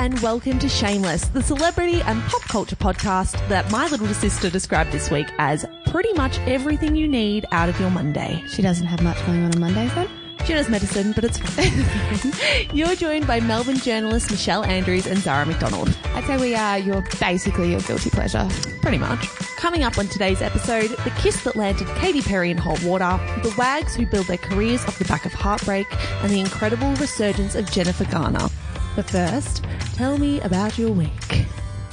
and welcome to Shameless, the celebrity and pop culture podcast that my little sister described this week as pretty much everything you need out of your Monday. She doesn't have much going on on Mondays then? She does medicine, but it's fine. You're joined by Melbourne journalists Michelle Andrews and Zara McDonald. I'd say we are your basically your guilty pleasure. Pretty much. Coming up on today's episode, the kiss that landed Katy Perry in hot water, the wags who build their careers off the back of heartbreak, and the incredible resurgence of Jennifer Garner. But first, tell me about your week.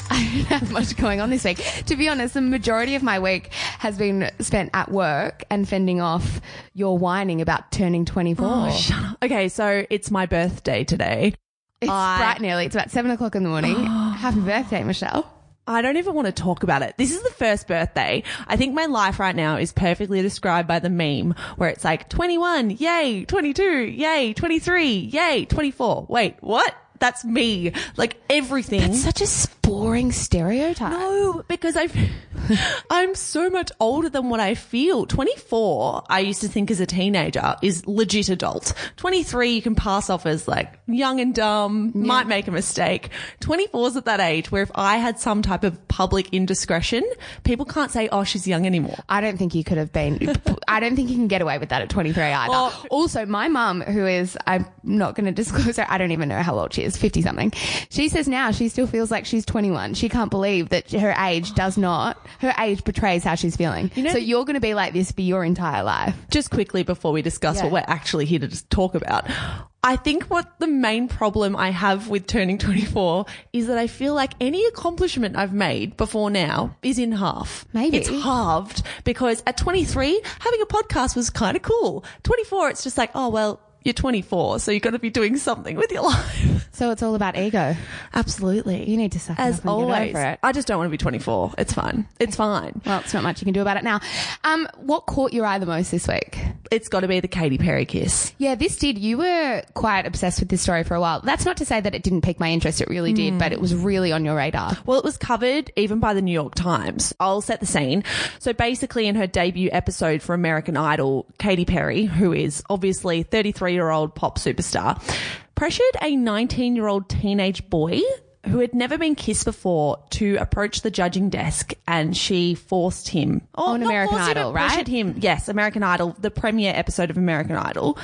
I don't have much going on this week. To be honest, the majority of my week has been spent at work and fending off your whining about turning 24. Oh, shut up. Okay, so it's my birthday today. It's I- bright and early. It's about seven o'clock in the morning. Happy birthday, Michelle. I don't even want to talk about it. This is the first birthday. I think my life right now is perfectly described by the meme where it's like 21, yay, 22, yay, 23, yay, 24. Wait, what? That's me. Like everything. That's such a boring stereotype. No, because I, I'm so much older than what I feel. 24, I used to think as a teenager is legit adult. 23, you can pass off as like young and dumb, might make a mistake. 24 is at that age where if I had some type of public indiscretion, people can't say, oh, she's young anymore. I don't think you could have been. I don't think you can get away with that at 23 either. Also, my mum, who is, I'm not going to disclose her, I don't even know how old she is, 50 something. She says now she still feels like she's 21. She can't believe that her age does not, her age betrays how she's feeling. You know- so you're going to be like this for your entire life. just quickly before we discuss Yeah. what we're actually here to just talk about. I think what the main problem I have with turning 24 is that I feel like any accomplishment I've made before now is in half. Maybe. It's halved because at 23, having a podcast was kind of cool. 24, it's just like, oh, well, you're 24, so you've got to be doing something with your life. So it's all about ego. Absolutely. You need to suck As up and get always. over it. I just don't want to be 24. It's fine. It's fine. Well, it's not much you can do about it now. Um, what caught your eye the most this week? It's got to be the Katy Perry kiss. Yeah, this did. You were quite obsessed with this story for a while. That's not to say that it didn't pique my interest. It really did, but it was really on your radar. Well, it was covered even by the New York Times. I'll set the scene. So basically, in her debut episode for American Idol, Katy Perry, who is obviously 33 year old pop superstar, pressured a 19 year old teenage boy who had never been kissed before to approach the judging desk and she forced him. Oh, On American him, Idol, but pressured him. Yes American Idol the premiere episode of American Idol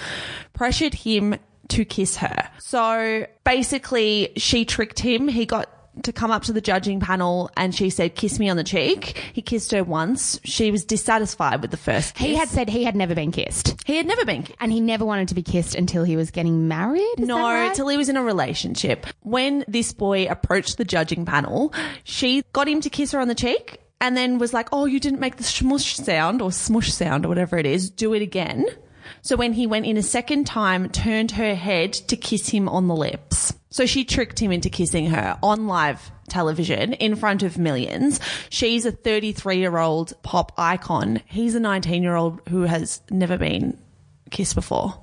pressured him to kiss her. So basically she tricked him. He got to come up to the judging panel and she said kiss me on the cheek he kissed her once she was dissatisfied with the first kiss. He had said he had never been kissed. he had never been kissed And he never wanted to be kissed until he was getting married. Is no, right? till he was in a relationship. When this boy approached the judging panel, she got him to kiss her on the cheek and then was like, Oh, you didn't make the smush sound or smush sound or whatever it is. Do it again. So when he went in a second time, turned her head to kiss him on the lips. So she tricked him into kissing her on live television in front of millions. She's a 33 year old pop icon. He's a 19 year old who has never been kissed before.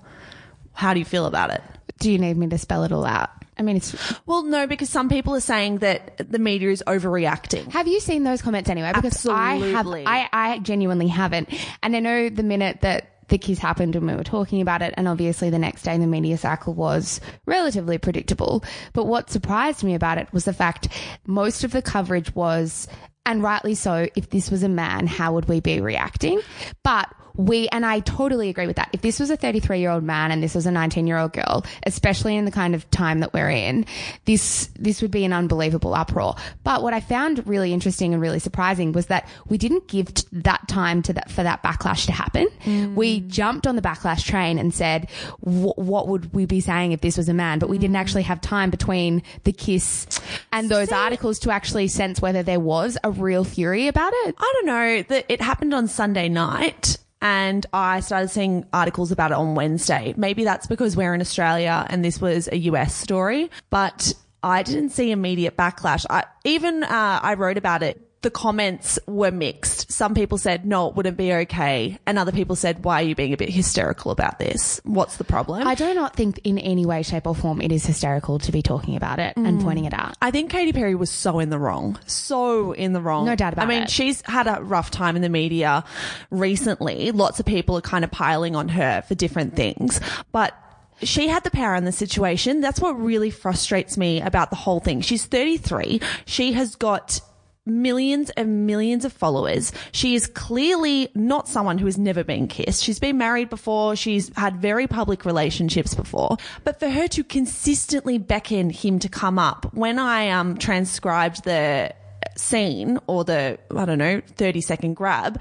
How do you feel about it? Do you need me to spell it all out? I mean, it's. Well, no, because some people are saying that the media is overreacting. Have you seen those comments anyway? Because I have. I, I genuinely haven't. And I know the minute that the kiss happened and we were talking about it, and obviously the next day the media cycle was relatively predictable. But what surprised me about it was the fact most of the coverage was, and rightly so, if this was a man, how would we be reacting? But we, and I totally agree with that. If this was a 33 year old man and this was a 19 year old girl, especially in the kind of time that we're in, this, this would be an unbelievable uproar. But what I found really interesting and really surprising was that we didn't give t- that time to that, for that backlash to happen. Mm. We jumped on the backlash train and said, what would we be saying if this was a man? But we didn't mm. actually have time between the kiss and those articles to actually sense whether there was a real fury about it. I don't know that it happened on Sunday night. And I started seeing articles about it on Wednesday. Maybe that's because we're in Australia and this was a US story, but I didn't see immediate backlash. I, even uh, I wrote about it. The comments were mixed. Some people said, no, it wouldn't be okay. And other people said, why are you being a bit hysterical about this? What's the problem? I do not think in any way, shape, or form it is hysterical to be talking about it and mm. pointing it out. I think Katy Perry was so in the wrong. So in the wrong. No doubt about it. I mean, it. she's had a rough time in the media recently. Lots of people are kind of piling on her for different things. But She had the power in the situation. That's what really frustrates me about the whole thing. She's 33. She has got millions and millions of followers. She is clearly not someone who has never been kissed. She's been married before. She's had very public relationships before. But for her to consistently beckon him to come up, when I um, transcribed the scene or the, I don't know, 30 second grab,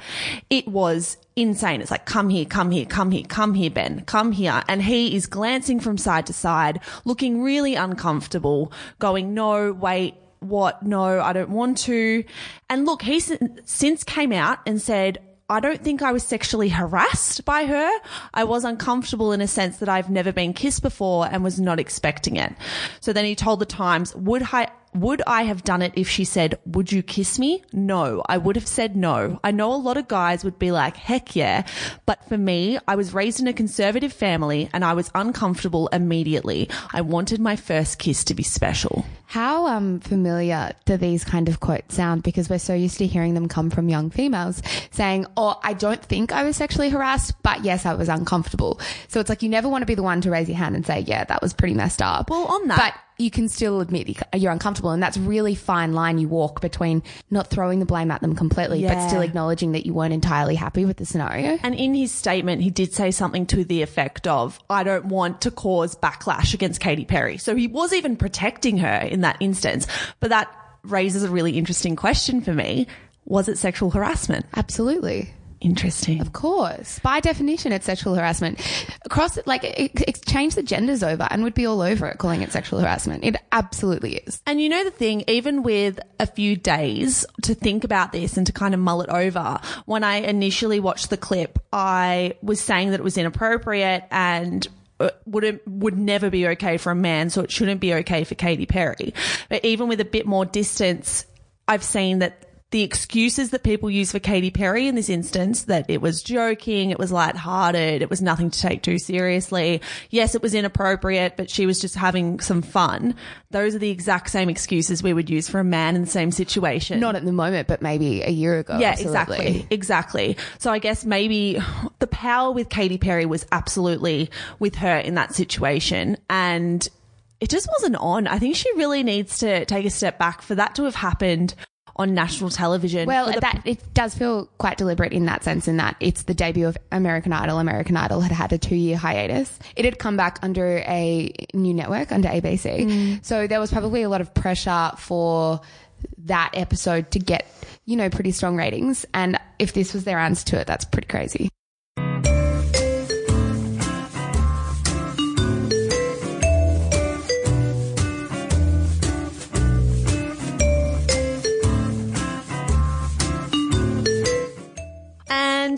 it was insane. It's like, come here, come here, come here, come here, Ben, come here. And he is glancing from side to side, looking really uncomfortable, going, no, wait, what? No, I don't want to. And look, he since came out and said, I don't think I was sexually harassed by her. I was uncomfortable in a sense that I've never been kissed before and was not expecting it. So then he told the Times, would I, would I have done it if she said, would you kiss me? No, I would have said no. I know a lot of guys would be like, heck yeah. But for me, I was raised in a conservative family and I was uncomfortable immediately. I wanted my first kiss to be special. How um, familiar do these kind of quotes sound? Because we're so used to hearing them come from young females saying, Oh, I don't think I was sexually harassed, but yes, I was uncomfortable. So it's like you never want to be the one to raise your hand and say, Yeah, that was pretty messed up. Well, on that. But you can still admit you're uncomfortable. And that's really fine line you walk between not throwing the blame at them completely, yeah. but still acknowledging that you weren't entirely happy with the scenario. And in his statement, he did say something to the effect of, I don't want to cause backlash against Katy Perry. So he was even protecting her in that instance. But that raises a really interesting question for me. Was it sexual harassment? Absolutely. Interesting. Of course. By definition, it's sexual harassment. Across, like, exchange the genders over and would be all over it calling it sexual harassment. It absolutely is. And you know the thing, even with a few days to think about this and to kind of mull it over, when I initially watched the clip, I was saying that it was inappropriate and uh, would would never be okay for a man, so it shouldn't be okay for Katy Perry. But even with a bit more distance, I've seen that the excuses that people use for Katy Perry in this instance, that it was joking, it was lighthearted, it was nothing to take too seriously. Yes, it was inappropriate, but she was just having some fun. Those are the exact same excuses we would use for a man in the same situation. Not at the moment, but maybe a year ago. Yeah, absolutely. exactly. Exactly. So I guess maybe the power with Katy Perry was absolutely with her in that situation. And it just wasn't on. I think she really needs to take a step back for that to have happened on national television. Well, the- that it does feel quite deliberate in that sense, in that it's the debut of American Idol. American Idol had had a two-year hiatus. It had come back under a new network, under ABC. Mm. So there was probably a lot of pressure for that episode to get, you know, pretty strong ratings. And if this was their answer to it, that's pretty crazy.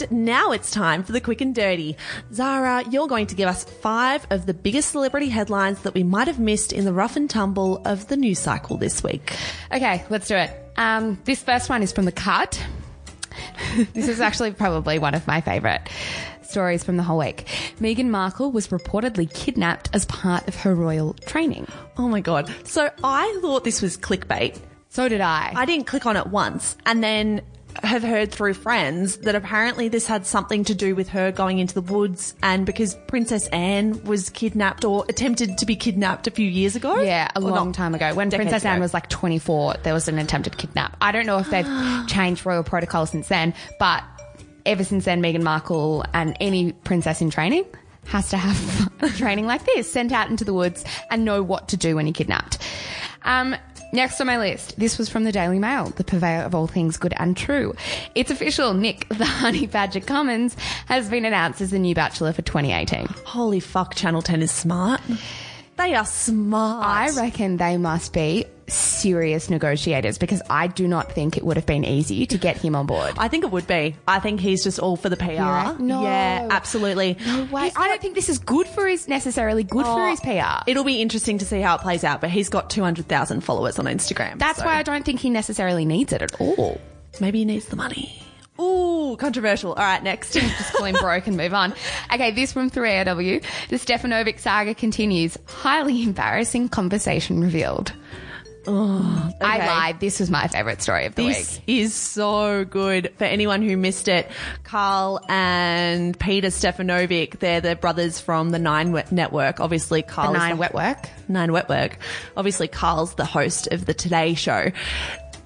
And now it's time for the quick and dirty. Zara, you're going to give us five of the biggest celebrity headlines that we might have missed in the rough and tumble of the news cycle this week. Okay, let's do it. Um, this first one is from The Cut. this is actually probably one of my favourite stories from the whole week. Meghan Markle was reportedly kidnapped as part of her royal training. Oh my God. So I thought this was clickbait. So did I. I didn't click on it once. And then have heard through friends that apparently this had something to do with her going into the woods and because Princess Anne was kidnapped or attempted to be kidnapped a few years ago. Yeah, a long time ago. When Princess ago. Anne was like 24, there was an attempted kidnap. I don't know if they've changed royal protocol since then, but ever since then, Meghan Markle and any princess in training has to have training like this, sent out into the woods and know what to do when you're kidnapped. Um, Next on my list, this was from the Daily Mail, the purveyor of all things good and true. It's official, Nick, the Honey Badger Cummins, has been announced as the new Bachelor for 2018. Holy fuck, Channel 10 is smart. They are smart. I reckon they must be serious negotiators because I do not think it would have been easy to get him on board. I think it would be. I think he's just all for the PR. Yeah, no. Yeah, absolutely. No way. I don't think this is good for his necessarily good oh, for his PR. It'll be interesting to see how it plays out, but he's got 200,000 followers on Instagram. That's so. why I don't think he necessarily needs it at all. Maybe he needs the money. Ooh, controversial. All right, next. Just call him broke and move on. Okay, this from 3AW. The Stefanovic saga continues. Highly embarrassing conversation revealed. I Okay. lied. This was my favorite story of the This week. This is so good. For anyone who missed it, Karl and Peter Stefanovic, they're the brothers from the Nine Wet Network. Obviously, Karl The nine wet work. Nine Wet Work. Obviously, Karl's the host of the Today Show.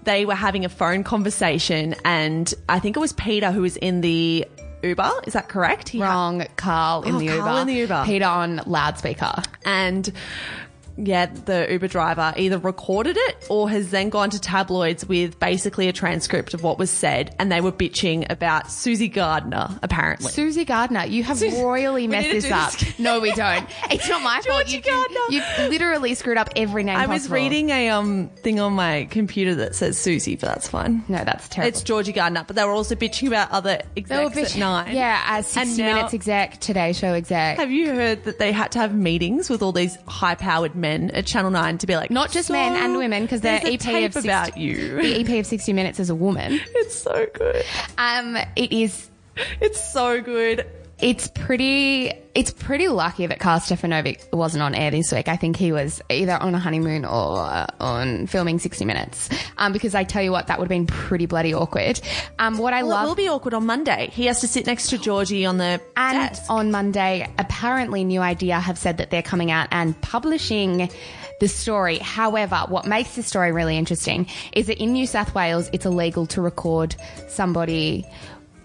They were having a phone conversation, and I think it was Peter who was in the Uber. Is that correct? He Wrong, Karl in Oh, the Karl Uber. in the Uber. Peter on loudspeaker. and yeah, the Uber driver either recorded it or has then gone to tabloids with basically a transcript of what was said, and they were bitching about Susie Gardner, apparently. Susie Gardner, you have royally messed this up. this. no, we don't. It's not my fault. You, Gardner. you literally screwed up every name I was reading a um thing on my computer that says Susie, but that's fine. No, that's terrible. It's Georgie Gardner, but they were also bitching about other They were execs bitch- at nine. Yeah, as 60 now- Minutes exec, Today Show exec. Have you heard that they had to have meetings with all these high-powered men at Channel Nine to be like, Not just "So, men and women, because their EP tape of 60, about you. The EP of 60 Minutes is a woman. It's so good. Um, it is. It's so good. It's pretty. It's pretty lucky that Karl Stefanovic wasn't on air this week. I think he was either on a honeymoon or uh, on filming 60 Minutes. Um, because I tell you what, that would have been pretty bloody awkward. Um, what I Well, love. it will be awkward on Monday. He has to sit next to Georgie on the And desk. on Monday, apparently New Idea have said that they're coming out and publishing the story. However, what makes this story really interesting is that in New South Wales, it's illegal to record somebody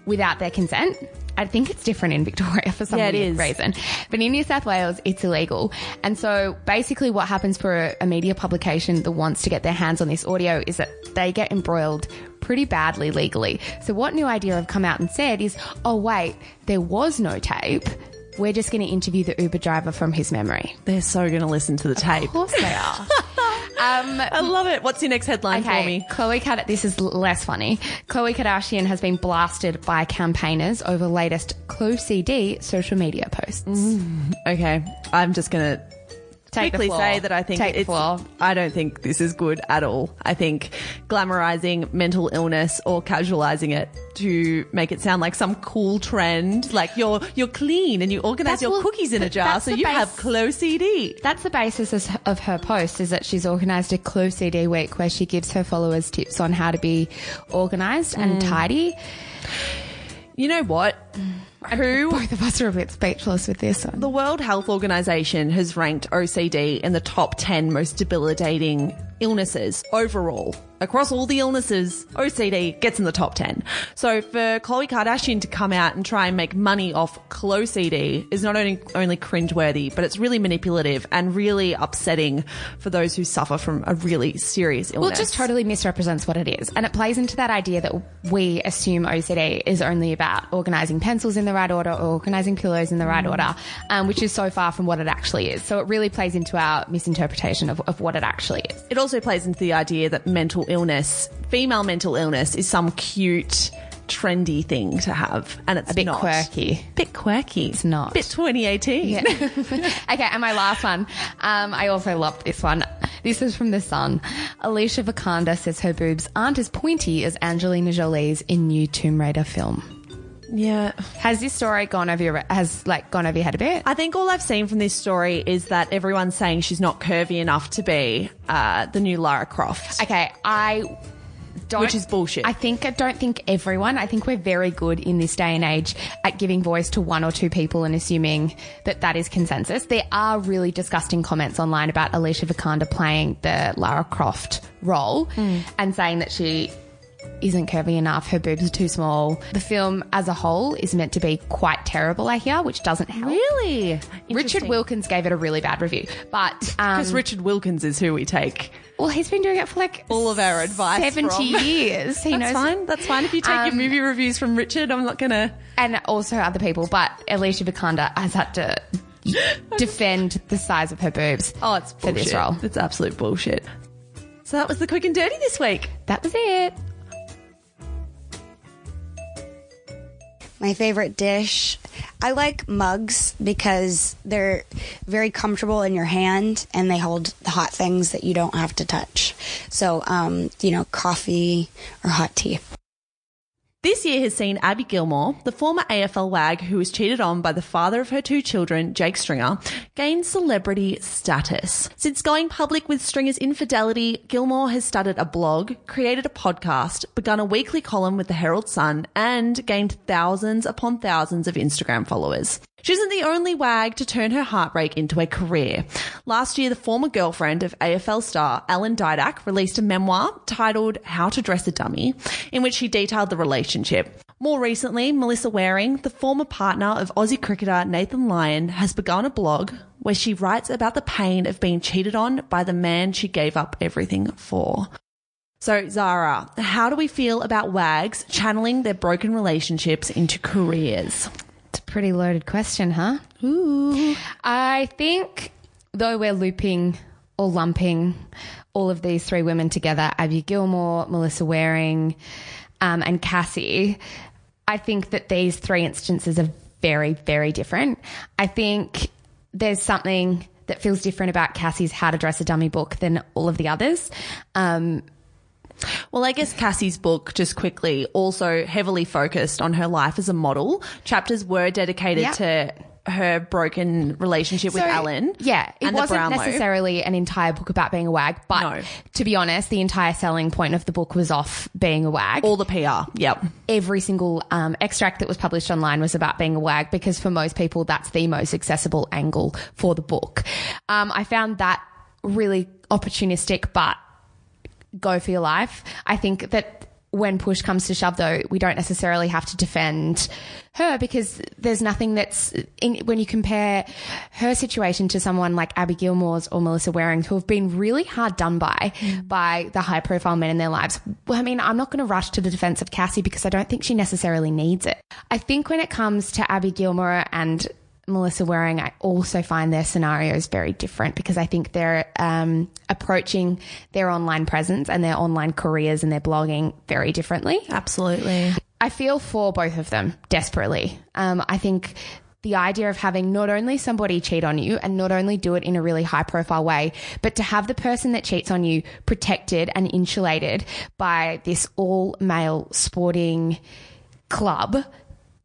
without their consent. I think it's different in Victoria for some Yeah, it weird is. reason. But in New South Wales, it's illegal. And so basically what happens for a media publication that wants to get their hands on this audio is that they get embroiled pretty badly legally. So what New Idea have come out and said is, oh wait, there was no tape. We're just going to interview the Uber driver from his memory. They're so going to listen to the tape. Of course they are. um, I love it. What's your next headline for me? Khloe Kardashian. This is less funny. Khloe Kardashian has been blasted by campaigners over latest Chloe CD social media posts. Okay, I'm just going to Take quickly say that I think Take it's, floor. I don't think this is good at all. I think glamorizing mental illness or casualizing it to make it sound like some cool trend, like you're you're clean and you organize That's- your well, cookies in a jar, so you base- have Chloe CD. That's the basis of- her post is that she's organised a Clue CD week where she gives her followers tips on how to be organised Mm. and tidy. You know what? Who Both of us are a bit speechless with this one. The World Health Organization has ranked OCD in the top 10 most debilitating illnesses overall. Across all the illnesses, OCD gets in the top 10. So for Khloe Kardashian to come out and try and make money off CD is not only, only cringeworthy, but it's really manipulative and really upsetting for those who suffer from a really serious illness. Well, it just totally misrepresents what it is. And it plays into that idea that we assume OCD is only about organising pencils in the right order or organising pillows in the right order, um, which is so far from what it actually is. So it really plays into our misinterpretation of, of what it actually is. It also plays into the idea that mental illness, female mental illness, is some cute, trendy thing to have, and it's A bit not. quirky. Bit quirky. It's not. Bit 2018. Yeah. okay, and my last one. Um, I also loved this one. This is from The Sun. Alicia Vikander says her boobs aren't as pointy as Angelina Jolie's in new Tomb Raider film. Yeah. Has this story gone over your has like gone over your head a bit? I think all I've seen from this story is that everyone's saying she's not curvy enough to be uh, the new Lara Croft. Okay, I don't. Which is bullshit. I think I don't think everyone. I think we're very good in this day and age at giving voice to one or two people and assuming that that is consensus. There are really disgusting comments online about Alicia Vikander playing the Lara Croft role Hmm. and saying that she isn't curvy enough, her boobs are too small. The film as a whole is meant to be quite terrible, I hear, which doesn't help. Really? Richard Wilkins gave it a really bad review, but um, Because Richard Wilkins is who we take well, he's been doing it for like all of our advice seventy from. years. He That's knows fine. That's fine. If you take your Um, movie reviews from Richard, I'm not going to. and also other people, but Alicia Vikander has had to defend the size of her boobs. Oh, it's bullshit. for this role. It's absolute bullshit. So that was the quick and dirty this week. That was it. My favorite dish. I like mugs because they're very comfortable in your hand and they hold the hot things that you don't have to touch. So, um, you know, coffee or hot tea. This year has seen Abby Gilmore, the former AFL wag who was cheated on by the father of her two children, Jake Stringer, gain celebrity status. Since going public with Stringer's infidelity, Gilmore has started a blog, created a podcast, begun a weekly column with the Herald Sun, and gained thousands upon thousands of Instagram followers. She isn't the only wag to turn her heartbreak into a career. Last year, the former girlfriend of AFL star Alan Didak released a memoir titled How to Dress a Dummy, in which she detailed the relationship. More recently, Melissa Waring, the former partner of Aussie cricketer Nathan Lyon, has begun a blog where she writes about the pain of being cheated on by the man she gave up everything for. So, Zara, how do we feel about wags channeling their broken relationships into careers? It's a pretty loaded question, huh? Ooh. I think, though we're looping or lumping all of these three women together Abby Gilmore, Melissa Waring, um, and Cassie I think that these three instances are very, very different. I think there's something that feels different about Cassie's How to Dress a Dummy book than all of the others. Um, well, I guess Cassie's book, just quickly, also heavily focused on her life as a model. Chapters were dedicated Yeah. to her broken relationship with So, Alan. Yeah, it wasn't necessarily an entire book about being a wag, but No. to be honest, the entire selling point of the book was off being a wag. All the PR. Yep. Every single um, extract that was published online was about being a wag because for most people, that's the most accessible angle for the book. Um, I found that really opportunistic, but go for your life. I think that when push comes to shove, though, we don't necessarily have to defend her because there's nothing that's in, when you compare her situation to someone like Abby Gilmore's or Melissa Waring, who have been really hard done by mm. by the high profile men in their lives. Well, I mean, I'm not going to rush to the defense of Cassie because I don't think she necessarily needs it. I think when it comes to Abby Gilmore and Melissa Waring, I also find their scenarios very different because I think they're um, approaching their online presence and their online careers and their blogging very differently. Absolutely. I feel for both of them desperately. Um, I think the idea of having not only somebody cheat on you and not only do it in a really high profile way, but to have the person that cheats on you protected and insulated by this all male sporting club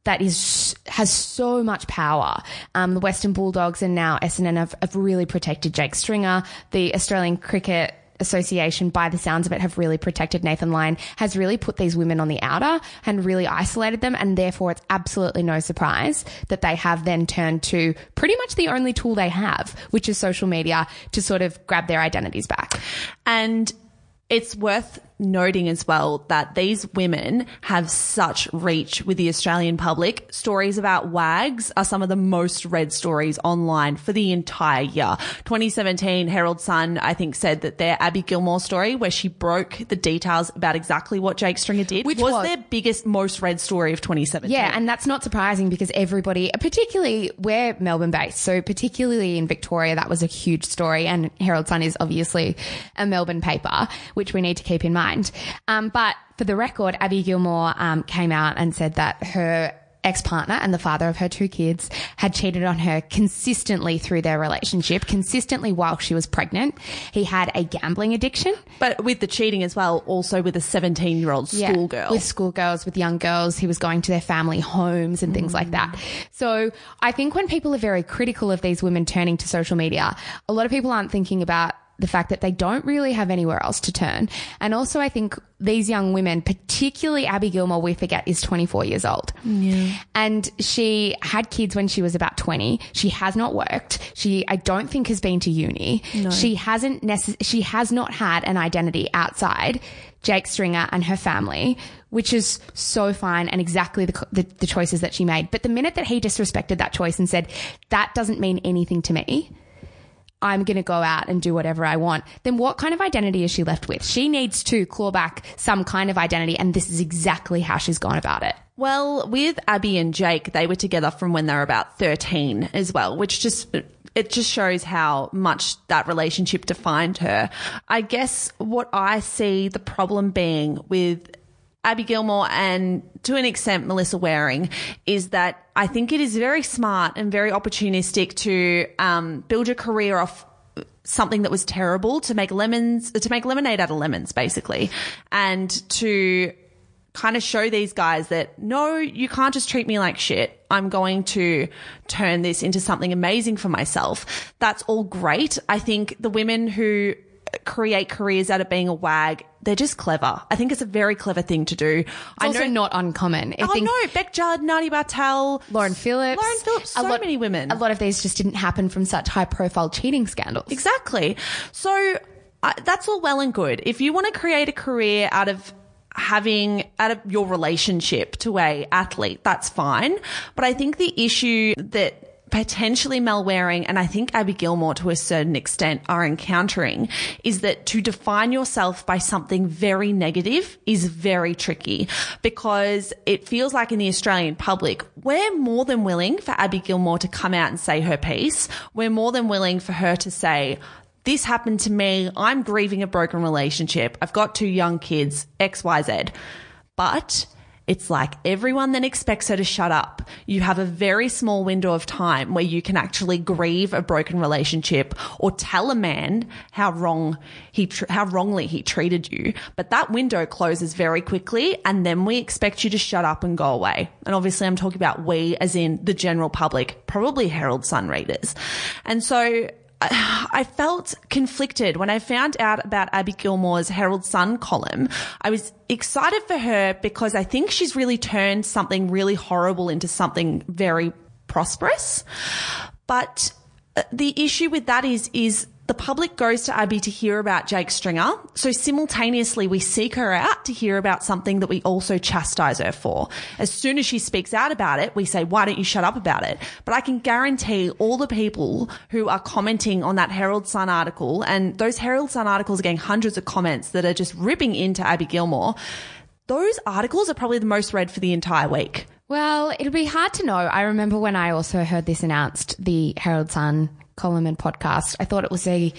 that is has so much power. Um, the Western Bulldogs and now Essendon have, have really protected Jake Stringer. The Australian Cricket Association, by the sounds of it, have really protected Nathan Lyon, has really put these women on the outer and really isolated them. And therefore, it's absolutely no surprise that they have then turned to pretty much the only tool they have, which is social media, to sort of grab their identities back. And it's worth noting as well that these women have such reach with the Australian public. Stories about wags are some of the most read stories online for the entire year. 2017 Herald Sun, I think, said that their Abby Gilmore story, where she broke the details about exactly what Jake Stringer did, Which was, was- their biggest, most read story of 2017. Yeah, and that's not surprising because everybody, particularly we're Melbourne based, so particularly in Victoria, that was a huge story. And Herald Sun is obviously a Melbourne paper, which we need to keep in mind. Um, but for the record, Abby Gilmore um, came out and said that her ex partner and the father of her two kids had cheated on her consistently through their relationship, consistently while she was pregnant. He had a gambling addiction. But with the cheating as well, also with a 17 year old Yeah, schoolgirl. With schoolgirls, with young girls. He was going to their family homes and things like that. So I think when people are very critical of these women turning to social media, a lot of people aren't thinking about the fact that they don't really have anywhere else to turn. And also I think these young women, particularly Abby Gilmore, we forget is 24 years old. And she had kids when she was about 20. She has not worked. She, I don't think has been to uni. She hasn't necess- she has not had an identity outside Jake Stringer and her family, which is so fine and exactly the, the, the choices that she made. But the minute that he disrespected that choice and said, that doesn't mean anything to me, I'm going to go out and do whatever I want, then what kind of identity is she left with? She needs to claw back some kind of identity, and this is exactly how she's gone about it. Well, with Abby and Jake, they were together from when they were about 13 as well, which just, it just shows how much that relationship defined her. I guess what I see the problem being with Abby Gilmore and to an extent Melissa Waring is that I think it is very smart and very opportunistic to um, build your career off something that was terrible to make lemons to make lemonade out of lemons basically and to kind of show these guys that no, you can't just treat me like shit. I'm going to turn this into something amazing for myself. That's all great. I think the women who create careers out of being a wag, they're just clever. I think it's a very clever thing to do. It's I also not uncommon. I Oh think no, Bec Judd, Nadia Bartel, Lauren Phillips. Lauren Phillips, so many women. A lot of these just didn't happen from such high profile cheating scandals. Exactly. So uh, that's all well and good. If you want to create a career out of having out of your relationship to a athlete, that's fine. But I think the issue that potentially Mel Waring and I think Abby Gilmore to a certain extent are encountering is that to define yourself by something very negative is very tricky because it feels like in the Australian public, we're more than willing for Abby Gilmore to come out and say her piece. We're more than willing for her to say, this happened to me. I'm grieving a broken relationship. I've got two young kids, XYZ. But it's like everyone then expects her to shut up. You have a very small window of time where you can actually grieve a broken relationship or tell a man how wrong he, tr- how wrongly he treated you. But that window closes very quickly and then we expect you to shut up and go away. And obviously I'm talking about we as in the general public, probably Herald Sun readers. And so I felt conflicted when I found out about Abby Gilmore's Herald Sun column. I was excited for her because I think she's really turned something really horrible into something very prosperous. But uh, the issue with that is, is the public goes to Abby to hear about Jake Stringer. So simultaneously, we seek her out to hear about something that we also chastise her for. As soon as she speaks out about it, we say, why don't you shut up about it? But I can guarantee all the people who are commenting on that Herald Sun article, and those Herald Sun articles are getting hundreds of comments that are just ripping into Abby Gilmore. Those articles are probably the most read for the entire week. Well, it'll be hard to know. I remember when I also heard this announced, the Herald Sun column and podcast. I thought it was a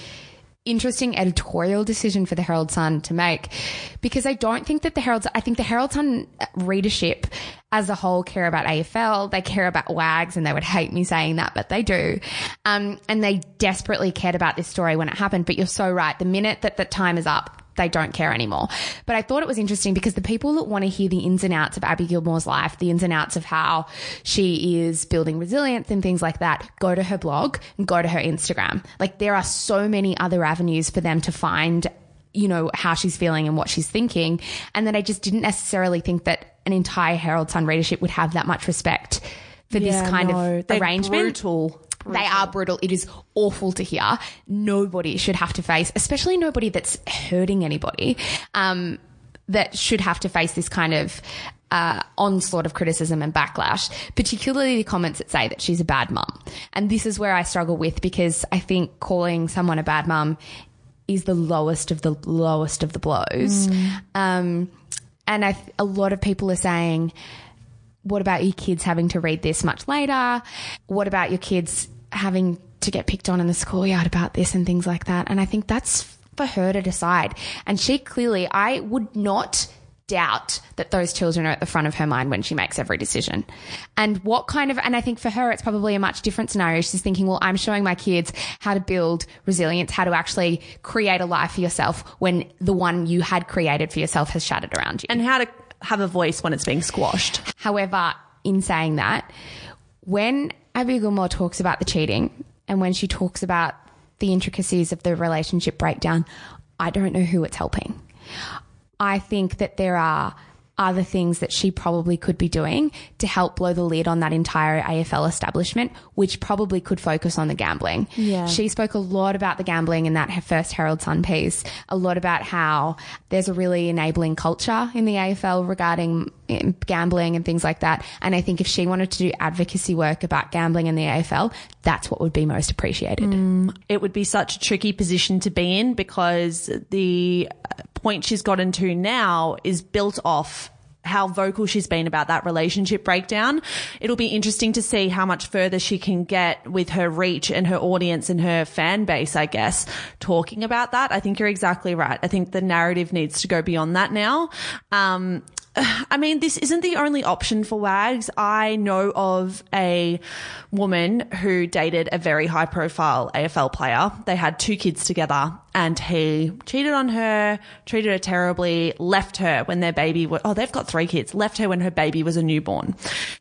interesting editorial decision for the Herald Sun to make because I don't think that the Herald I think the Herald Sun readership as a whole care about AFL, they care about WAGs and they would hate me saying that, but they do. Um, and they desperately cared about this story when it happened, but you're so right. The minute that the time is up, they don't care anymore. But I thought it was interesting because the people that want to hear the ins and outs of Abby Gilmore's life, the ins and outs of how she is building resilience and things like that, go to her blog and go to her Instagram. Like there are so many other avenues for them to find you know, how she's feeling and what she's thinking. And then I just didn't necessarily think that an entire Herald Sun readership would have that much respect for this kind of They're arrangement. Brutal. They are brutal. It is awful to hear. Nobody should have to face, especially nobody that's hurting anybody, um, that should have to face this kind of uh, onslaught of criticism and backlash, particularly the comments that say that she's a bad mum. And this is where I struggle with because I think calling someone a bad mum is the lowest of the lowest of the blows. Um, and I, a lot of people are saying, what about your kids having to read this much later? What about your kids having to get picked on in the schoolyard about this and things like that? And I think that's for her to decide. And she clearly, I would not doubt that those children are at the front of her mind when she makes every decision. And what kind of, and I think for her, it's probably a much different scenario. She's thinking, well, I'm showing my kids how to build resilience, how to actually create a life for yourself when the one you had created for yourself has shattered around you. And how to have a voice when it's being squashed. However, in saying that, when Abby Gilmore talks about the cheating and when she talks about the intricacies of the relationship breakdown, I don't know who it's helping. I think that there are other things that she probably could be doing to help blow the lid on that entire AFL establishment, which probably could focus on the gambling. Yeah. She spoke a lot about the gambling in that her first Herald Sun piece, a lot about how there's a really enabling culture in the AFL regarding eh, gambling and things like that. And I think if she wanted to do advocacy work about gambling in the AFL, that's what would be most appreciated. it would be such a tricky position to be in because the point she's gotten to now is built off how vocal she's been about that relationship breakdown. It'll be interesting to see how much further she can get with her reach and her audience and her fan base, I guess, talking about that. I think you're exactly right. I think the narrative needs to go beyond that now. Um, I mean, this isn't the only option for WAGs. I know of a woman who dated a very high profile AFL player. They had two kids together and he cheated on her, treated her terribly, left her when their baby was, oh, they've got three kids, left her when her baby was a newborn.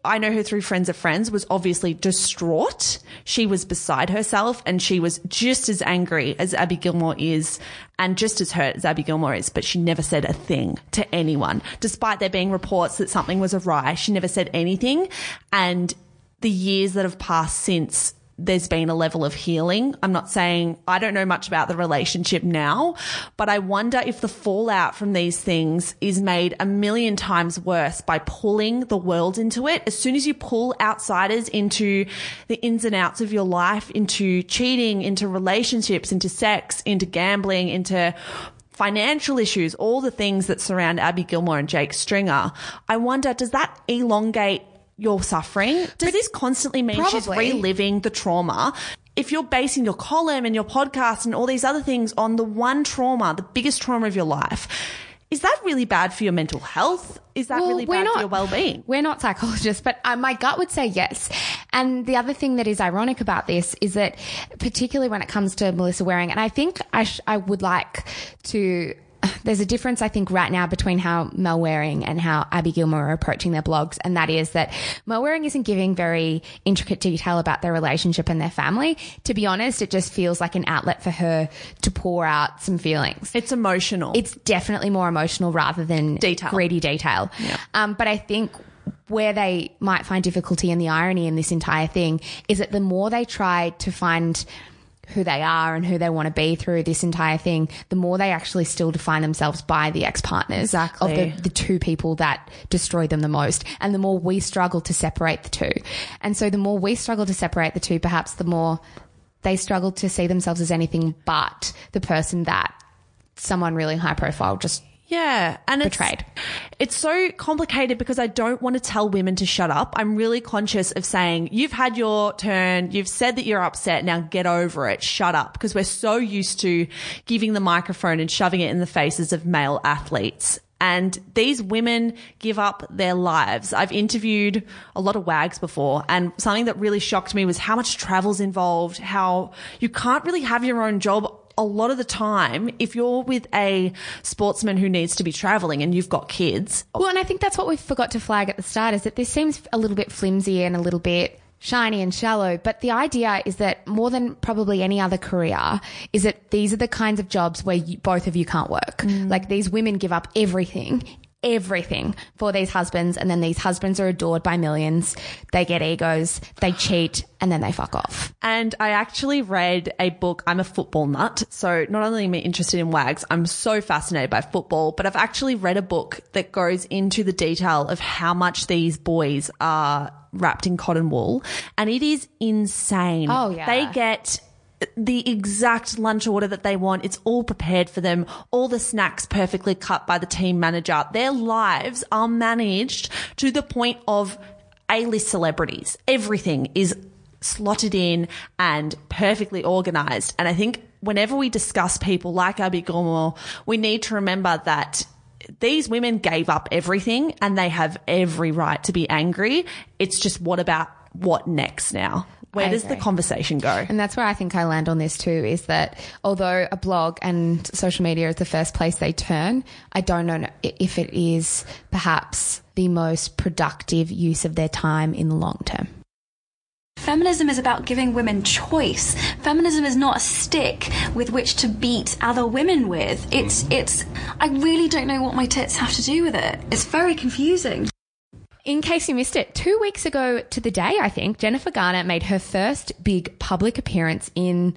I know her through friends of friends was obviously distraught. She was beside herself and she was just as angry as Abby Gilmore is and just as hurt as Abby Gilmore is, but she never said a thing to anyone. Despite there being reports that something was awry, she never said anything. And the years that have passed since there's been a level of healing. I'm not saying I don't know much about the relationship now, but I wonder if the fallout from these things is made a million times worse by pulling the world into it. As soon as you pull outsiders into the ins and outs of your life, into cheating, into relationships, into sex, into gambling, into financial issues, all the things that surround Abby Gilmore and Jake Stringer, I wonder, does that elongate your suffering? Does this constantly mean she's reliving the trauma? If you're basing your column and your podcast and all these other things on the one trauma, the biggest trauma of your life, is that really bad for your mental health? Is that Well, really bad not- for your well-being? We're not psychologists, but uh, my gut would say yes. And the other thing that is ironic about this is that, particularly when it comes to Melissa Waring, and I think I, sh- I would like to. There's a difference, I think, right now between how Mel Waring and how Abby Gilmore are approaching their blogs, and that is that Mel Waring isn't giving very intricate detail about their relationship and their family. To be honest, it just feels like an outlet for her to pour out some feelings It's emotional. it's definitely more emotional rather than Detail. greedy detail. Um, but I think where they might find difficulty and the irony in this entire thing is that the more they try to find who they are and who they want to be through this entire thing, the more they actually still define themselves by the ex partners Exactly. of the, the two people that destroy them the most. And the more we struggle to separate the two. And so the more we struggle to separate the two, perhaps the more they struggle to see themselves as anything but the person that someone really high profile just Yeah, and it's, Betrayed. It's so complicated because I don't want to tell women to shut up. I'm really conscious of saying you've had your turn, you've said that you're upset, now get over it, shut up, because we're so used to giving the microphone and shoving it in the faces of male athletes. And these women give up their lives. I've interviewed a lot of wags before, and something that really shocked me was how much travel's involved, how you can't really have your own job a lot of the time, if you're with a sportsman who needs to be traveling and you've got kids, Well, and I think that's what we forgot to flag at the start is that this seems a little bit flimsy and a little bit shiny and shallow. But the idea is that more than probably any other career is that these are the kinds of jobs where you, both of you can't work. Mm. Like these women give up everything. Everything for these husbands, and then these husbands are adored by millions. They get egos, they cheat, and then they fuck off. And I actually read a book. I'm a football nut. So not only am I interested in wags, I'm so fascinated by football, but I've actually read a book that goes into the detail of how much these boys are wrapped in cotton wool. And it is insane. Oh, yeah. They get the exact lunch order that they want. It's all prepared for them. All the snacks perfectly cut by the team manager. Their lives are managed to the point of A-list celebrities. Everything is slotted in and perfectly organized. And I think whenever we discuss people like Abby Gilmore, we need to remember that these women gave up everything and they have every right to be angry. It's just what about what next now? Where I does the conversation go? And that's where I think I land on this too is that although a blog and social media is the first place they turn, I don't know if it is perhaps the most productive use of their time in the long term. Feminism is about giving women choice. Feminism is not a stick with which to beat other women with. It's it's I really don't know what my tits have to do with it. It's very confusing. In case you missed it, two weeks ago to the day, I think, Jennifer Garner made her first big public appearance in,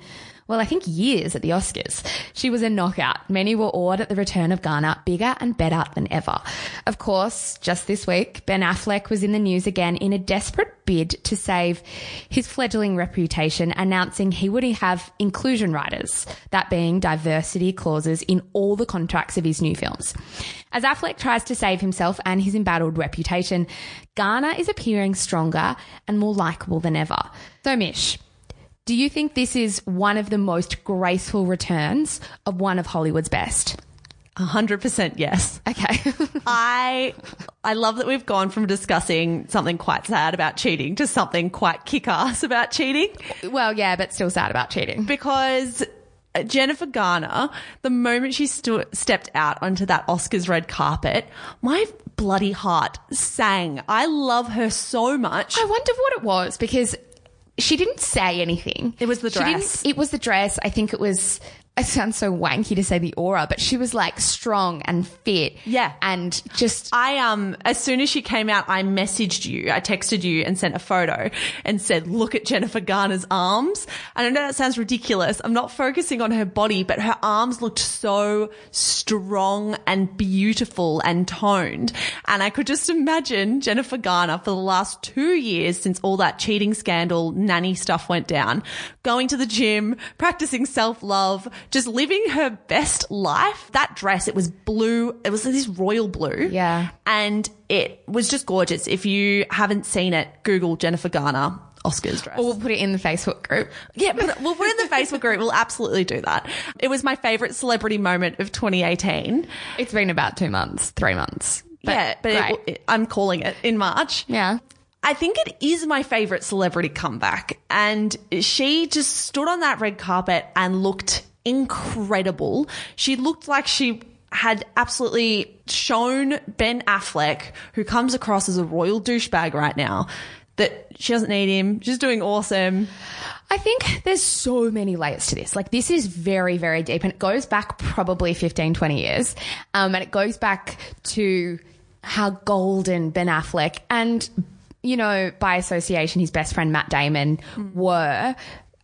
well, I think years at the Oscars. She was a knockout. Many were awed at the return of Garner, bigger and better than ever. Of course, just this week, Ben Affleck was in the news again in a desperate bid to save his fledgling reputation, announcing he would have inclusion riders, that being diversity clauses in all the contracts of his new films. As Affleck tries to save himself and his embattled reputation, Garner is appearing stronger and more likable than ever. So, Mish, do you think this is one of the most graceful returns of one of Hollywood's best? A hundred percent yes. Okay. I I love that we've gone from discussing something quite sad about cheating to something quite kick ass about cheating well, yeah, but still sad about cheating. because Jennifer Garner, the moment she stu- stepped out onto that Oscars red carpet, my bloody heart sang. I love her so much. I wonder what it was because she didn't say anything. It was the dress. It was the dress. I think it was. It sounds so wanky to say the aura, but she was like strong and fit. Yeah. and just I um as soon as she came out, I messaged you, I texted you and sent a photo and said, "Look at Jennifer Garner's arms." And I know that sounds ridiculous. I'm not focusing on her body, but her arms looked so strong and beautiful and toned. And I could just imagine Jennifer Garner for the last two years since all that cheating scandal nanny stuff went down, going to the gym, practicing self love, just living her best life. That dress, it was blue. It was this royal blue. Yeah. And it was just gorgeous. If you haven't seen it, Google Jennifer Garner Oscars dress. or we'll put it in the Facebook group. Yeah, but we'll put it in the Facebook group. We'll absolutely do that. It was my favorite celebrity moment of 2018. It's been about two months, three months. But yeah, but it, I'm calling it in March. yeah. I think it is my favorite celebrity comeback. And she just stood on that red carpet and looked incredible. She looked like she had absolutely shown Ben Affleck, who comes across as a royal douchebag right now, that she doesn't need him. She's doing awesome. I think there's so many layers to this. Like this is very, very deep and it goes back probably 15, 20 years. Um, and it goes back to how golden Ben Affleck and, you know, by association, his best friend Matt Damon were.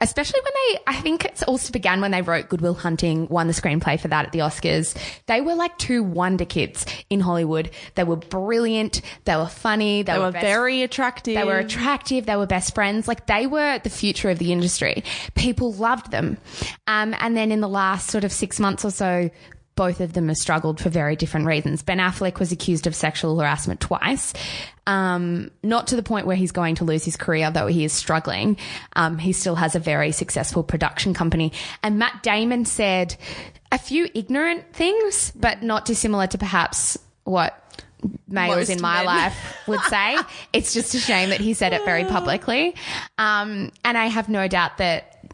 Especially when they, I think it's also began when they wrote Good Will Hunting, won the screenplay for that at the Oscars. They were like two wonder kids in Hollywood. They were brilliant. They were funny. They, They were best very attractive. they were attractive. They were best friends. Like they were the future of the industry. People loved them. Um, and then in the last sort of six months or so, both of them have struggled for very different reasons. Ben Affleck was accused of sexual harassment twice. Um, not to the point where he's going to lose his career, though he is struggling. Um, he still has a very successful production company. And Matt Damon said a few ignorant things, but not dissimilar to perhaps what males Most in my men. life would say. it's just a shame that he said it very publicly. Um, and I have no doubt that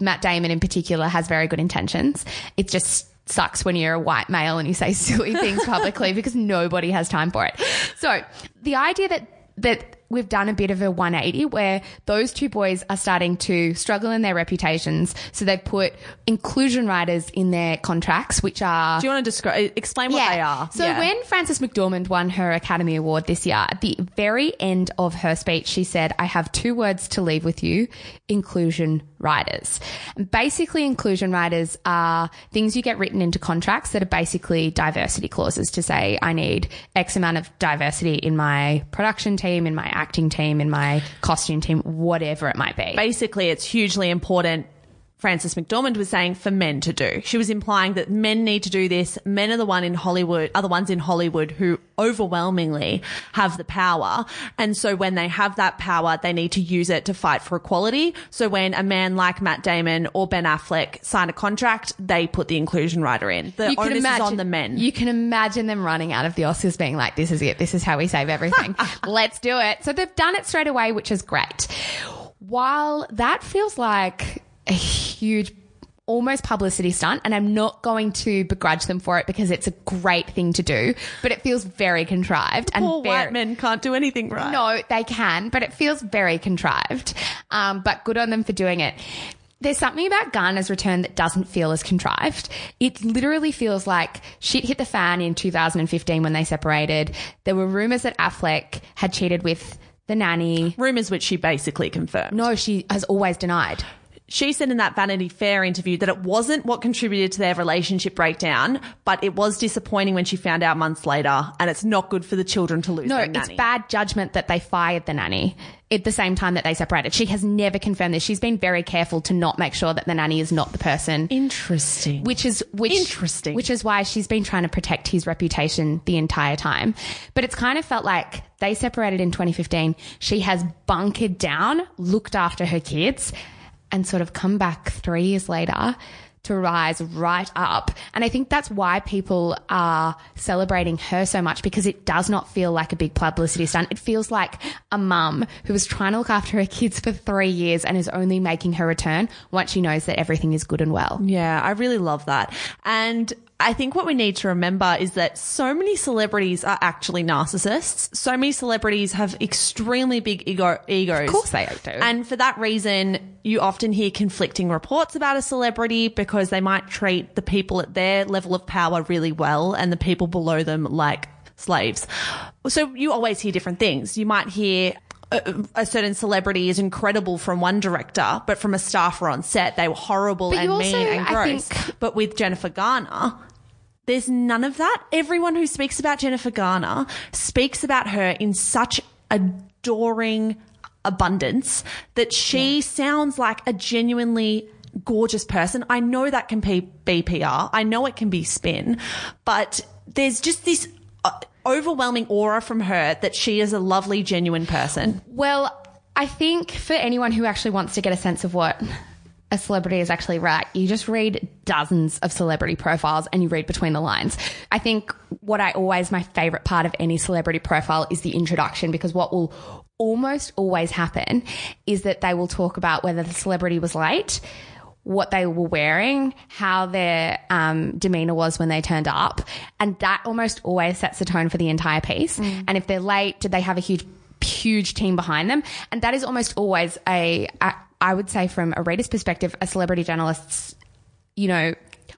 Matt Damon in particular has very good intentions. It just sucks when you're a white male and you say silly things publicly because nobody has time for it. So the idea that that we've done a bit of a 180 where those two boys are starting to struggle in their reputations. So they've put inclusion riders in their contracts, which are Do you want to describe, explain what they are? so Yeah. when Frances McDormand won her Academy Award this year, at the very end of her speech, she said, I have two words to leave with you inclusion riders. And basically, inclusion riders are things you get written into contracts that are basically diversity clauses to say, I need X amount of diversity in my production team, in my acting team, in my costume team, whatever it might be. basically it's hugely important Frances McDormand was saying for men to do. She was implying that men need to do this. Men are the one in Hollywood, are the ones in Hollywood who overwhelmingly have the power. And so when they have that power, they need to use it to fight for equality. So when a man like Matt Damon or Ben Affleck sign a contract, they put the inclusion rider in. The onus is on the men. You can imagine them running out of the Oscars being like, this is it. This is how we save everything. Let's do it. So they've done it straight away, which is great. While that feels like a huge almost publicity stunt and I'm not going to begrudge them for it because it's a great thing to do, but it feels very contrived and Poor very, white men can't do anything right. no, they can, but it feels very contrived. Um, but good on them for doing it. There's something about Garner's return that doesn't feel as contrived. It literally feels like shit hit the fan in 2015 when they separated. There were rumors that Affleck had cheated with the nanny. Rumors which she basically confirmed. No, she has always denied. She said in that Vanity Fair interview that it wasn't what contributed to their relationship breakdown, but it was disappointing when she found out months later, and it's not good for the children to lose No, it's nanny. bad judgment that they fired the nanny at the same time that they separated. She has never confirmed this. She's been very careful to not make sure that the nanny is not the person. Interesting. which is which Interesting. which is why she's been trying to protect his reputation the entire time but it's kind of felt like they separated in 2015 she has bunkered down looked after her kids and sort of come back 3 years later to rise right up. And I think that's why people are celebrating her so much because it does not feel like a big publicity stunt. It feels like a mum who was trying to look after her kids for three years and is only making her return once she knows that everything is good and well. Yeah, I really love that. And I think what we need to remember is that so many celebrities are actually narcissists. So many celebrities have extremely big ego egos. Of course they do. And for that reason, you often hear conflicting reports about a celebrity because they might treat the people at their level of power really well and the people below them like slaves. So you always hear different things. You might hear a, a certain celebrity is incredible from one director, but from a staffer on set, they were horrible But and you mean and gross. think- But with Jennifer Garner, there's none of that. Everyone who speaks about Jennifer Garner speaks about her in such adoring abundance that she sounds like a genuinely gorgeous person. I know that can be, be PR. I know it can be spin, but there's just this uh, overwhelming aura from her that she is a lovely, genuine person. Well, I think for anyone who actually wants to get a sense of what a celebrity is actually right, you just read dozens of celebrity profiles and you read between the lines. I think what I always, my favorite part of any celebrity profile is the introduction because what will almost always happen is that they will talk about whether the celebrity was late. What they were wearing, how their um, demeanor was when they turned up, and that almost always sets the tone for the entire piece. And if they're late, did they have a huge huge team behind them. And that is almost always a, a I would say from a reader's perspective, a celebrity journalist's, you know,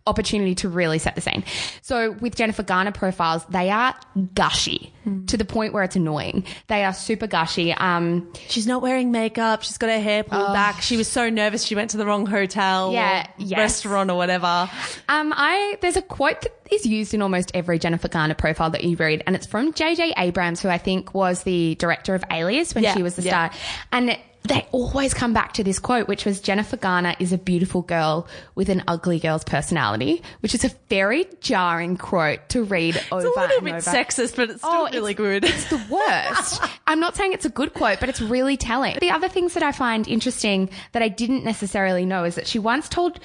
opportunity to really set the scene. So with Jennifer Garner profiles, they are gushy to the point where it's annoying. They are super gushy. Um, She's not wearing makeup. She's got her hair pulled back. She was so nervous she went to the wrong hotel Yeah, or yes. restaurant or whatever. Um, I there's a quote that is used in almost every Jennifer Garner profile that you read, and it's from J.J. Abrams, who I think was the director of Alias when Yeah, she was the yeah. star, and. They always come back to this quote, which was Jennifer Garner is a beautiful girl with an ugly girl's personality, which is a very jarring quote to read over It's a little and bit over. sexist, but it's still Oh, really it's- good. It's the worst. I'm not saying it's a good quote, but it's really telling. The other things that I find interesting that I didn't necessarily know is that she once told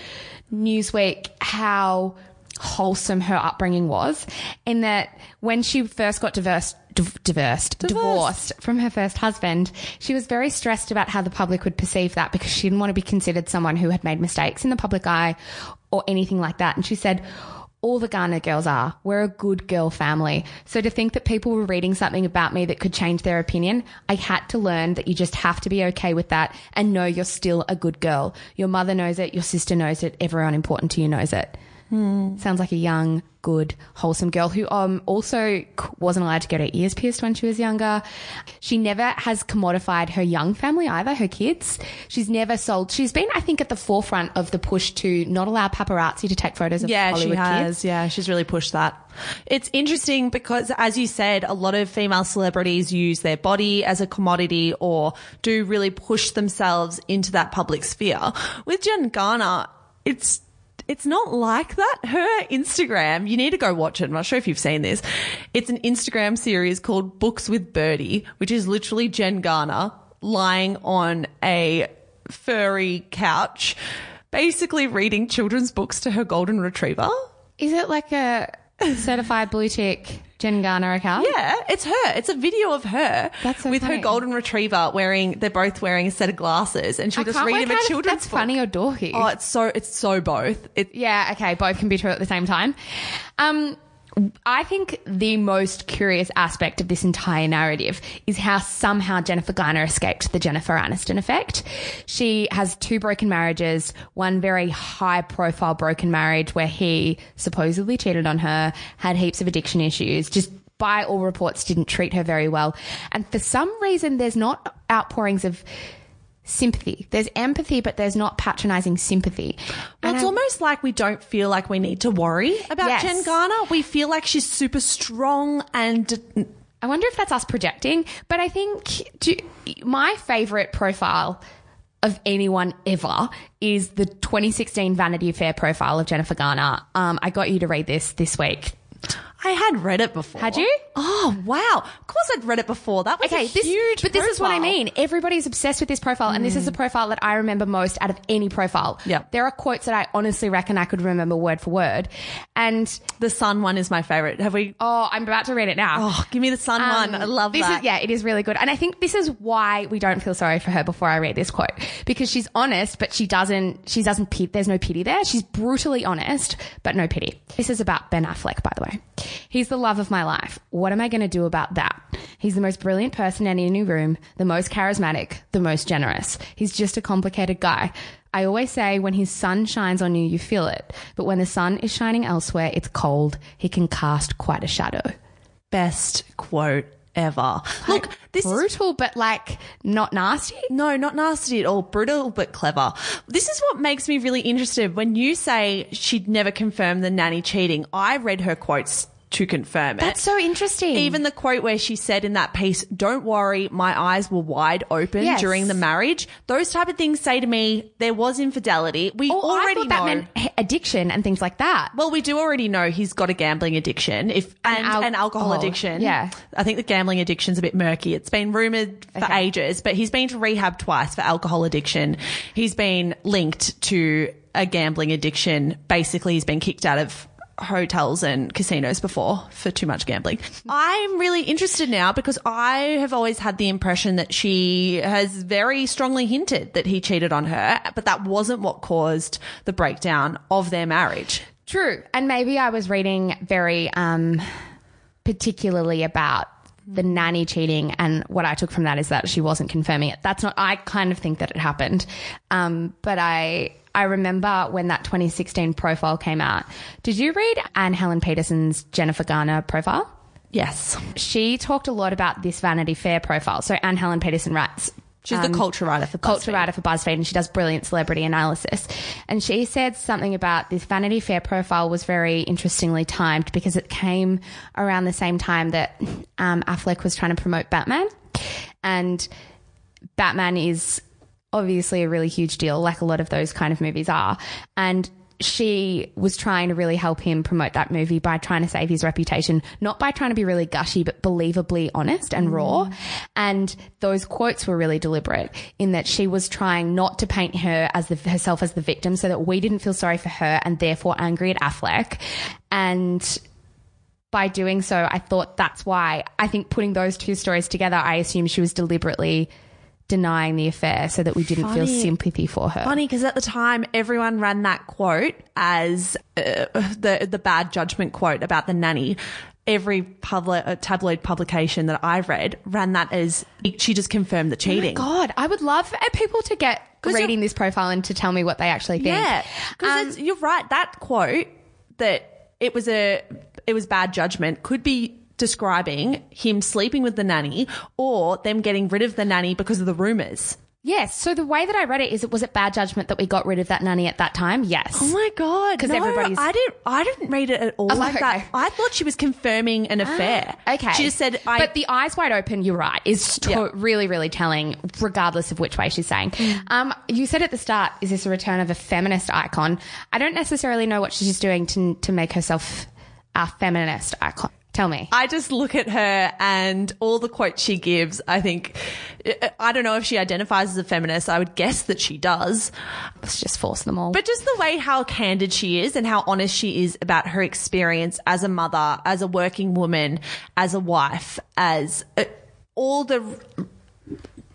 Newsweek how wholesome her upbringing was, in that when she first got divorced, div- divorced, divorced from her first husband, she was very stressed about how the public would perceive that because she didn't want to be considered someone who had made mistakes in the public eye or anything like that. And she said, all the Garner girls are. We're a good girl family. So to think that people were reading something about me that could change their opinion, I had to learn that you just have to be okay with that and know you're still a good girl. Your mother knows it, your sister knows it, everyone important to you knows it. Sounds like a young, good, wholesome girl who um also wasn't allowed to get her ears pierced when she was younger. She never has commodified her young family either, her kids. She's never sold. She's been, I think, at the forefront of the push to not allow paparazzi to take photos of Yeah, Hollywood she has. kids. Yeah, she's really pushed that. It's interesting because, as you said, a lot of female celebrities use their body as a commodity or do really push themselves into that public sphere. With Jen Garner, it's it's not like that. Her Instagram, you need to go watch it. I'm not sure if you've seen this. It's an Instagram series called Books with Birdie, which is literally Jen Garner lying on a furry couch, basically reading children's books to her golden retriever. Is it like a certified blue tick Jen Garner account? Yeah, it's her. It's a video of her so with her golden retriever wearing. They're both wearing a set of glasses, and she'll I just read him a children's that's book. funny or dorky. Oh, it's so it's so both. It, Yeah, okay, both can be true at the same time. Um, I think the most curious aspect of this entire narrative is how somehow Jennifer Garner escaped the Jennifer Aniston effect. She has two broken marriages, one very high profile broken marriage where he supposedly cheated on her, had heaps of addiction issues, just by all reports didn't treat her very well. And for some reason, there's not outpourings of sympathy. There's empathy, but there's not patronizing sympathy. well, And it's I- almost like we don't feel like we need to worry about Yes. Jen Garner. We feel like she's super strong and I wonder if that's us projecting, but I think do, my favorite profile of anyone ever is the 2016 Vanity Fair profile of Jennifer Garner. Um, I got you to read this this week. I had read it before. Had you? Oh wow! Of course, I'd read it before. That was Okay, a this, huge. but this is what I profile. mean. Everybody's obsessed with this profile, and this is the profile that I remember most out of any profile. Yeah. there are quotes that I honestly reckon I could remember word for word, and The sun one is my favorite. Have we? oh, I'm about to read it now. Oh, give me the sun one. I love Um, this that. Is, yeah, it is really good. And I think this is why we don't feel sorry for her before I read this quote. Because she's honest, but she doesn't, she doesn't pit, there's no pity there. She's brutally honest, but no pity. This is about Ben Affleck, by the way. He's the love of my life. What am I going to do about that? He's the most brilliant person in any room, the most charismatic, the most generous. He's just a complicated guy. I always say when his sun shines on you, you feel it. But when the sun is shining elsewhere, it's cold. He can cast quite a shadow. Best quote ever. Look, this is brutal, but like not nasty. No, not nasty at all. Brutal, but clever. This is what makes me really interested. When you say she'd never confirm the nanny cheating, I read her quotes to confirm it. That's so interesting. Even the quote where she said in that piece, "Don't worry, my eyes were wide open Yes. during the marriage." Those type of things say to me there was infidelity. We oh, already thought that know. meant addiction and things like that. well, we do already know he's got a gambling addiction, if and, al- an alcohol oh, addiction. yeah. I think the gambling addiction's a bit murky. It's been rumored for Okay. ages, but he's been to rehab twice for alcohol addiction. He's been linked to a gambling addiction. Basically, he's been kicked out of hotels and casinos before for too much gambling. I'm really interested now because I have always had the impression that she has very strongly hinted that he cheated on her, but that wasn't what caused the breakdown of their marriage. True. And maybe I was reading very um, particularly about the nanny cheating, and what I took from that is that she wasn't confirming it. That's not. I kind of think that it happened, um, but I. I remember when that 2016 profile came out. Did you read Anne Helen Petersen's Jennifer Garner profile? Yes. She talked a lot about this Vanity Fair profile. So Anne Helen Petersen writes, She's the culture writer for culture BuzzFeed. writer for BuzzFeed, and she does brilliant celebrity analysis. And she said something about this Vanity Fair profile was very interestingly timed because it came around the same time that um, Affleck was trying to promote Batman, and Batman is obviously a really huge deal, like a lot of those kind of movies are, and. She was trying to really help him promote that movie by trying to save his reputation, not by trying to be really gushy, but believably honest and raw. Mm. And those quotes were really deliberate in that she was trying not to paint her as the, herself as the victim so that we didn't feel sorry for her and therefore angry at Affleck. And by doing so, I thought that's why I think putting those two stories together, I assume she was deliberately denying the affair so that we didn't feel sympathy for her. Funny because at the time everyone ran that quote as uh, the the bad judgment quote about the nanny. Every public uh, tabloid publication that I read ran that as she just confirmed the cheating. God, I would love for people to get reading this profile and to tell me what they actually think. Yeah, Um, because you're right. That quote that it was a it was bad judgment could be describing him sleeping with the nanny or them getting rid of the nanny because of the rumors. Yes. So the way that I read it is, it was it bad judgment that we got rid of that nanny at that time? Yes. Oh my god! 'Cause no, everybody's- I didn't. I didn't read it at all Oh, like that. I thought she was confirming an affair. Okay. She just said, "I." but the eyes wide open, you're right, is to- Yeah. really, really telling, regardless of which way she's saying. Um, you said at the start, is this a return of a feminist icon? I don't necessarily know what she's doing to, to make herself a feminist icon. Tell me. I just look at her and all the quotes she gives. I think I don't know if she identifies as a feminist. I would guess that she does. Let's just force them all. But just the way how candid she is and how honest she is about her experience as a mother, as a working woman, as a wife, as uh, all the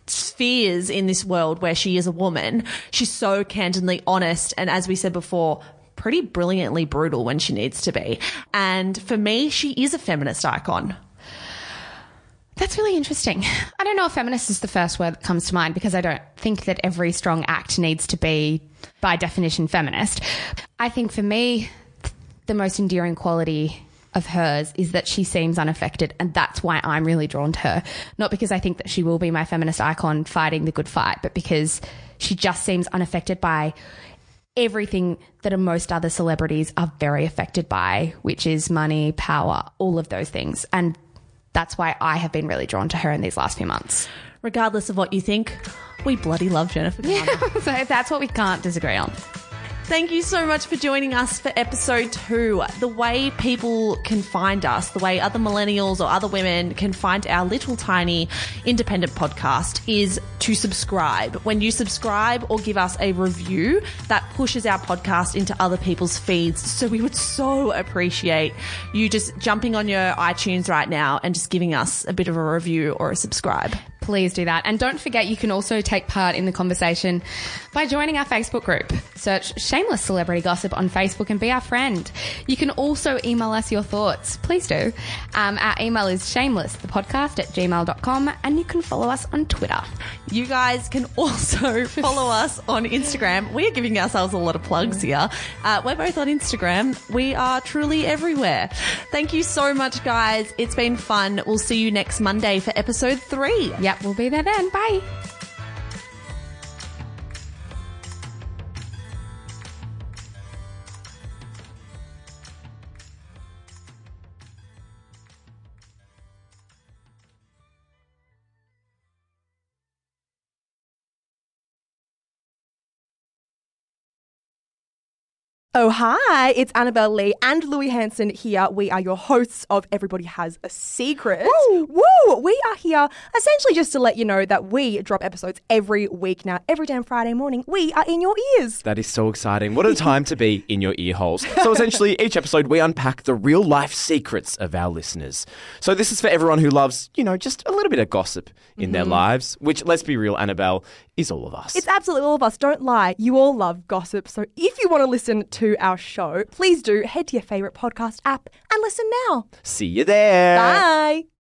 spheres in this world where she is a woman, she's so candidly honest and as we said before, pretty brilliantly brutal when she needs to be. And for me, she is a feminist icon. That's really interesting. I don't know if feminist is the first word that comes to mind because I don't think that every strong act needs to be, by definition, feminist. I think for me, the most endearing quality of hers is that she seems unaffected, and that's why I'm really drawn to her. Not because I think that she will be my feminist icon fighting the good fight, but because she just seems unaffected by everything that most other celebrities are very affected by, which is money, power, all of those things. And that's why I have been really drawn to her in these last few months. Regardless of what you think, we bloody love Jennifer Garner. so that's what we can't disagree on. Thank you so much for joining us for episode two. The way people can find us, the way other millennials or other women can find our little tiny independent podcast is to subscribe. When you subscribe or give us a review, that pushes our podcast into other people's feeds. So we would so appreciate you just jumping on your iTunes right now and just giving us a bit of a review or a subscribe. Please do that. And don't forget, you can also take part in the conversation by joining our Facebook group. Search Shameless Celebrity Gossip on Facebook and be our friend. You can also email us your thoughts. Please do. Um, our email is shamelesspodcast at gmail.com and you can follow us on Twitter. You guys can also follow us on Instagram. We are giving ourselves a lot of plugs here. Uh, we're both on Instagram. We are truly everywhere. Thank you so much, guys. It's been fun. We'll see you next Monday for episode three. Yep, we'll be there then. Bye. Oh, hi, it's Annabelle Lee and Louis Hanson here. We are your hosts of Everybody Has a Secret. Woo! Woo! We are here essentially just to let you know that we drop episodes every week now. Every damn Friday morning, we are in your ears. That is so exciting. What a time to be in your ear holes. So, essentially, each episode we unpack the real life secrets of our listeners. So, this is for everyone who loves, you know, just a little bit of gossip in their mm-hmm. lives, which, let's be real, Annabelle, is all of us. It's absolutely all of us. Don't lie. You all love gossip. So if you want to listen to our show, please do head to your favourite podcast app and listen now. See you there. Bye.